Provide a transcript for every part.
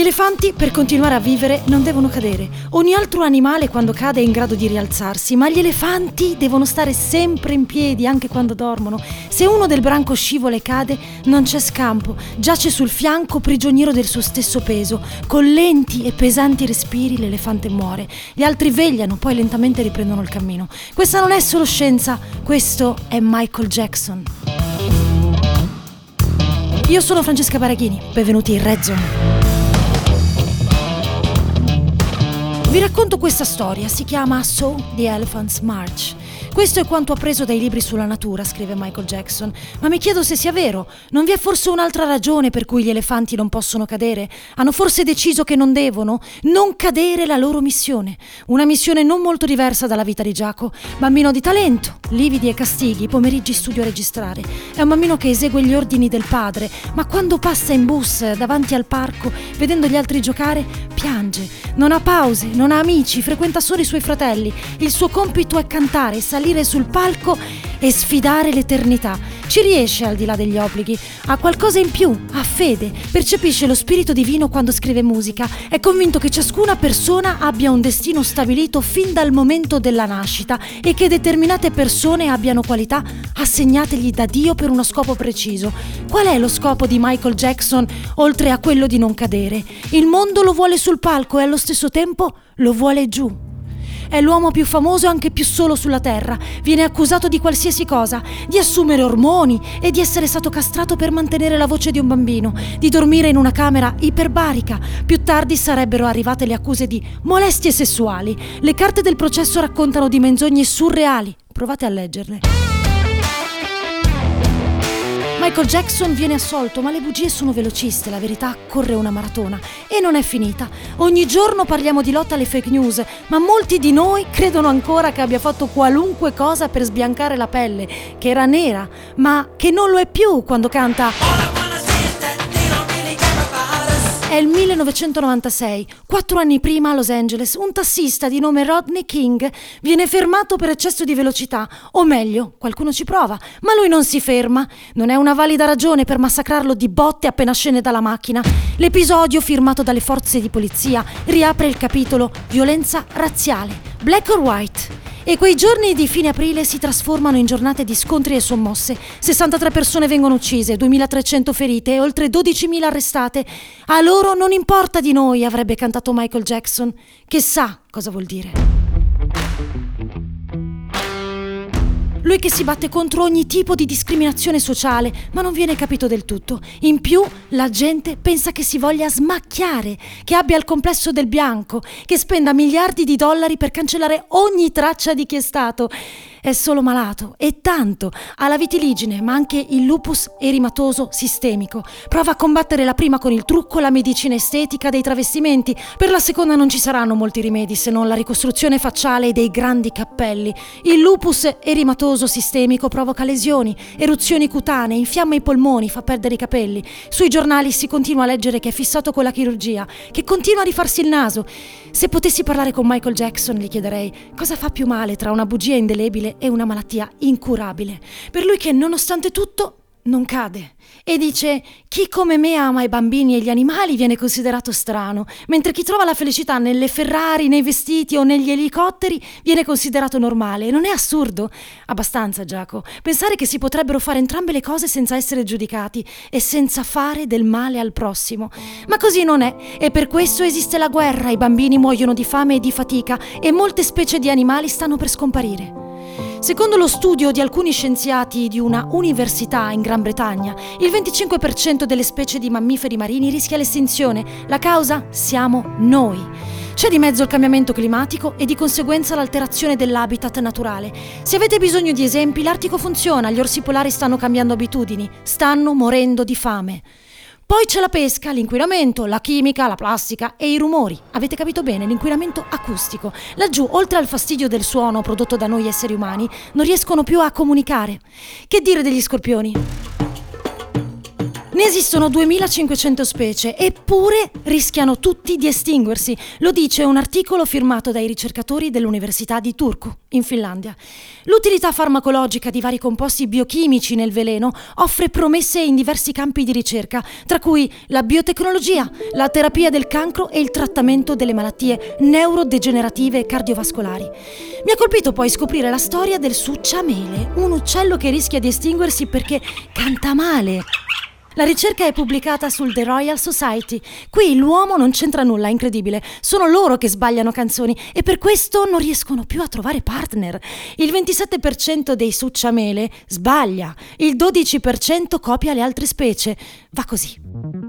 elefanti, per continuare a vivere, non devono cadere. Ogni altro animale quando cade è in grado di rialzarsi, ma gli elefanti devono stare sempre in piedi anche quando dormono. Se uno del branco scivola e cade, non c'è scampo, giace sul fianco prigioniero del suo stesso peso. Con lenti e pesanti respiri l'elefante muore. Gli altri vegliano, poi lentamente riprendono il cammino. Questa non è solo scienza, questo è Michael Jackson. Io sono Francesca Baraghini, benvenuti in Red Zone. Vi racconto questa storia, si chiama So the Elephant's March. Questo è quanto ho preso dai libri sulla natura, scrive Michael Jackson, ma mi chiedo se sia vero. Non vi è forse un'altra ragione per cui gli elefanti non possono cadere? Hanno forse deciso che non devono? Non cadere la loro missione. Una missione non molto diversa dalla vita di Giaco. Bambino di talento, lividi e castighi, pomeriggi studio a registrare. È un bambino che esegue gli ordini del padre, ma quando passa in bus davanti al parco, vedendo gli altri giocare, piange. Non ha pause, non ha amici, frequenta solo i suoi fratelli. Il suo compito è cantare, salire salire sul palco e sfidare l'eternità. Ci riesce al di là degli obblighi, ha qualcosa in più, ha fede, percepisce lo spirito divino quando scrive musica, è convinto che ciascuna persona abbia un destino stabilito fin dal momento della nascita e che determinate persone abbiano qualità assegnategli da Dio per uno scopo preciso. Qual è lo scopo di Michael Jackson oltre a quello di non cadere? Il mondo lo vuole sul palco e allo stesso tempo lo vuole giù. È l'uomo più famoso e anche più solo sulla Terra. Viene accusato di qualsiasi cosa, di assumere ormoni e di essere stato castrato per mantenere la voce di un bambino, di dormire in una camera iperbarica. Più tardi sarebbero arrivate le accuse di molestie sessuali. Le carte del processo raccontano di menzogne surreali. Provate a leggerle. Michael Jackson viene assolto, ma le bugie sono velociste, la verità corre una maratona e non è finita. Ogni giorno parliamo di lotta alle fake news, ma molti di noi credono ancora che abbia fatto qualunque cosa per sbiancare la pelle, che era nera, ma che non lo è più quando canta è il 1996. Quattro anni prima a Los Angeles, un tassista di nome Rodney King viene fermato per eccesso di velocità, o meglio, qualcuno ci prova, ma lui non si ferma. Non è una valida ragione per massacrarlo di botte appena scende dalla macchina. L'episodio, firmato dalle forze di polizia, riapre il capitolo Violenza razziale. Black or white? E quei giorni di fine aprile si trasformano in giornate di scontri e sommosse. 63 persone vengono uccise, 2300 ferite e oltre 12.000 arrestate. A loro non importa di noi, avrebbe cantato Michael Jackson, che sa cosa vuol dire. Lui che si batte contro ogni tipo di discriminazione sociale, ma non viene capito del tutto. In più, la gente pensa che si voglia smacchiare, che abbia il complesso del bianco, che spenda miliardi di dollari per cancellare ogni traccia di chi è stato è solo malato e tanto. Ha la vitiligine, ma anche il lupus erimatoso sistemico. Prova a combattere la prima con il trucco, la medicina estetica dei travestimenti. Per la seconda non ci saranno molti rimedi se non la ricostruzione facciale dei grandi cappelli. Il lupus erimatoso sistemico provoca lesioni, eruzioni cutanee, infiamma i polmoni, fa perdere i capelli. Sui giornali si continua a leggere che è fissato con la chirurgia, che continua a rifarsi il naso. Se potessi parlare con Michael Jackson gli chiederei cosa fa più male tra una bugia indelebile è una malattia incurabile. Per lui che nonostante tutto non cade e dice chi come me ama i bambini e gli animali viene considerato strano, mentre chi trova la felicità nelle Ferrari, nei vestiti o negli elicotteri viene considerato normale. Non è assurdo? Abbastanza, Giacomo. Pensare che si potrebbero fare entrambe le cose senza essere giudicati e senza fare del male al prossimo. Ma così non è e per questo esiste la guerra, i bambini muoiono di fame e di fatica e molte specie di animali stanno per scomparire. Secondo lo studio di alcuni scienziati di una università in Gran Bretagna, il 25% delle specie di mammiferi marini rischia l'estinzione. La causa? Siamo noi. C'è di mezzo il cambiamento climatico e di conseguenza l'alterazione dell'habitat naturale. Se avete bisogno di esempi, l'Artico funziona, gli orsi polari stanno cambiando abitudini, stanno morendo di fame. Poi c'è la pesca, l'inquinamento, la chimica, la plastica e i rumori. Avete capito bene, l'inquinamento acustico. Laggiù, oltre al fastidio del suono prodotto da noi esseri umani, non riescono più a comunicare. Che dire degli scorpioni? Ne esistono 2500 specie, eppure rischiano tutti di estinguersi. Lo dice un articolo firmato dai ricercatori dell'Università di Turku, in Finlandia. L'utilità farmacologica di vari composti biochimici nel veleno offre promesse in diversi campi di ricerca, tra cui la biotecnologia, la terapia del cancro e il trattamento delle malattie neurodegenerative e cardiovascolari. Mi ha colpito poi scoprire la storia del succiamele, un uccello che rischia di estinguersi perché canta male. La ricerca è pubblicata sul The Royal Society. Qui l'uomo non c'entra nulla, è incredibile. Sono loro che sbagliano canzoni e per questo non riescono più a trovare partner. Il 27% dei succiamele sbaglia, il 12% copia le altre specie. Va così.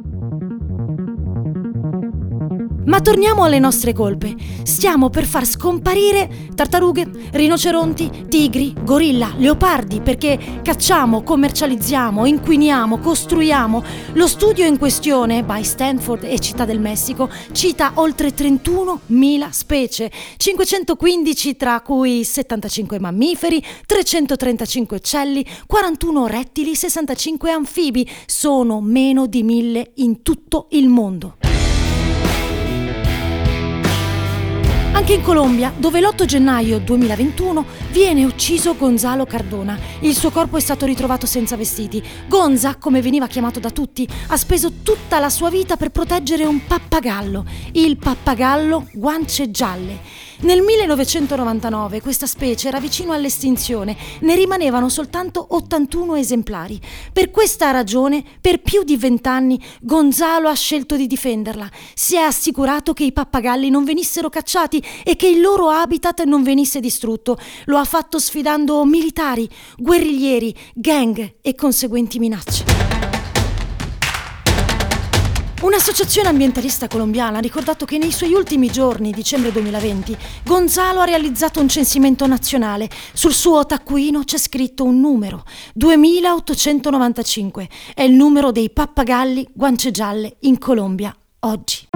Ma torniamo alle nostre colpe. Stiamo per far scomparire tartarughe, rinoceronti, tigri, gorilla, leopardi perché cacciamo, commercializziamo, inquiniamo, costruiamo. Lo studio in questione, by Stanford e Città del Messico, cita oltre 31.000 specie, 515 tra cui 75 mammiferi, 335 uccelli, 41 rettili, 65 anfibi. Sono meno di mille in tutto il mondo. Anche in Colombia, dove l'8 gennaio 2021 viene ucciso Gonzalo Cardona. Il suo corpo è stato ritrovato senza vestiti. Gonza, come veniva chiamato da tutti, ha speso tutta la sua vita per proteggere un pappagallo, il pappagallo guance gialle. Nel 1999 questa specie era vicino all'estinzione, ne rimanevano soltanto 81 esemplari. Per questa ragione, per più di vent'anni, Gonzalo ha scelto di difenderla. Si è assicurato che i pappagalli non venissero cacciati e che il loro habitat non venisse distrutto. Lo ha fatto sfidando militari, guerriglieri, gang e conseguenti minacce. Un'associazione ambientalista colombiana ha ricordato che nei suoi ultimi giorni, dicembre 2020, Gonzalo ha realizzato un censimento nazionale. Sul suo taccuino c'è scritto un numero, 2895. È il numero dei pappagalli guance gialle in Colombia oggi.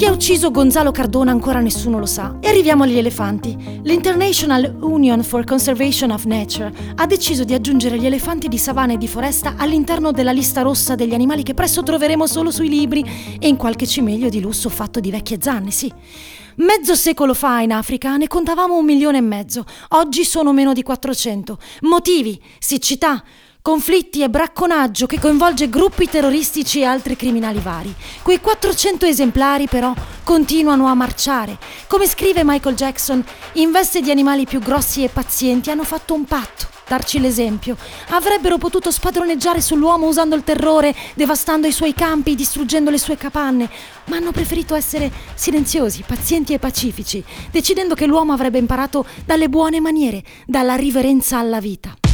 Chi ha ucciso Gonzalo Cardona ancora nessuno lo sa. E arriviamo agli elefanti. L'International Union for Conservation of Nature ha deciso di aggiungere gli elefanti di savana e di foresta all'interno della lista rossa degli animali che presto troveremo solo sui libri e in qualche cimelio di lusso fatto di vecchie zanne, sì. Mezzo secolo fa in Africa ne contavamo un milione e mezzo, oggi sono meno di 400. Motivi? Siccità, conflitti e bracconaggio che coinvolge gruppi terroristici e altri criminali vari. Quei 400 esemplari però continuano a marciare. Come scrive Michael Jackson, in veste di animali più grossi e pazienti hanno fatto un patto. Darci l'esempio. Avrebbero potuto spadroneggiare sull'uomo usando il terrore, devastando i suoi campi, distruggendo le sue capanne, ma hanno preferito essere silenziosi, pazienti e pacifici, decidendo che l'uomo avrebbe imparato dalle buone maniere, dalla riverenza alla vita.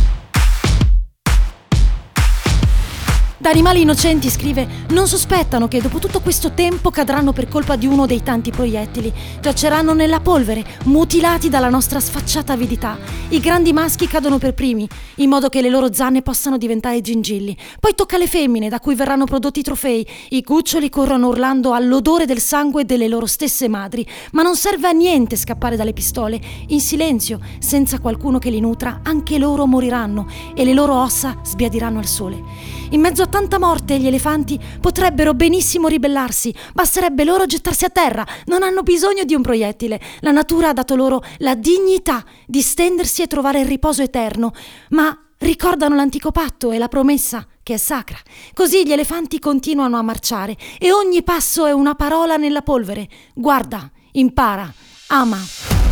Da Animali Innocenti scrive: Non sospettano che dopo tutto questo tempo cadranno per colpa di uno dei tanti proiettili. Giaceranno nella polvere, mutilati dalla nostra sfacciata avidità. I grandi maschi cadono per primi, in modo che le loro zanne possano diventare gingilli. Poi tocca alle femmine, da cui verranno prodotti trofei. I cuccioli corrono urlando all'odore del sangue delle loro stesse madri. Ma non serve a niente scappare dalle pistole. In silenzio, senza qualcuno che li nutra, anche loro moriranno e le loro ossa sbiadiranno al sole. In mezzo a tanta morte gli elefanti potrebbero benissimo ribellarsi, basterebbe loro gettarsi a terra, non hanno bisogno di un proiettile. La natura ha dato loro la dignità di stendersi e trovare il riposo eterno, ma ricordano l'antico patto e la promessa che è sacra. Così gli elefanti continuano a marciare e ogni passo è una parola nella polvere. Guarda, impara, ama.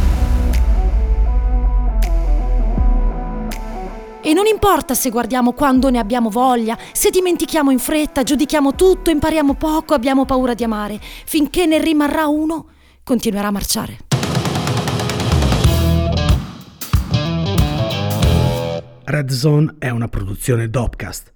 E non importa se guardiamo quando ne abbiamo voglia, se dimentichiamo in fretta, giudichiamo tutto, impariamo poco, abbiamo paura di amare, finché ne rimarrà uno, continuerà a marciare. Red Zone è una produzione Dopcast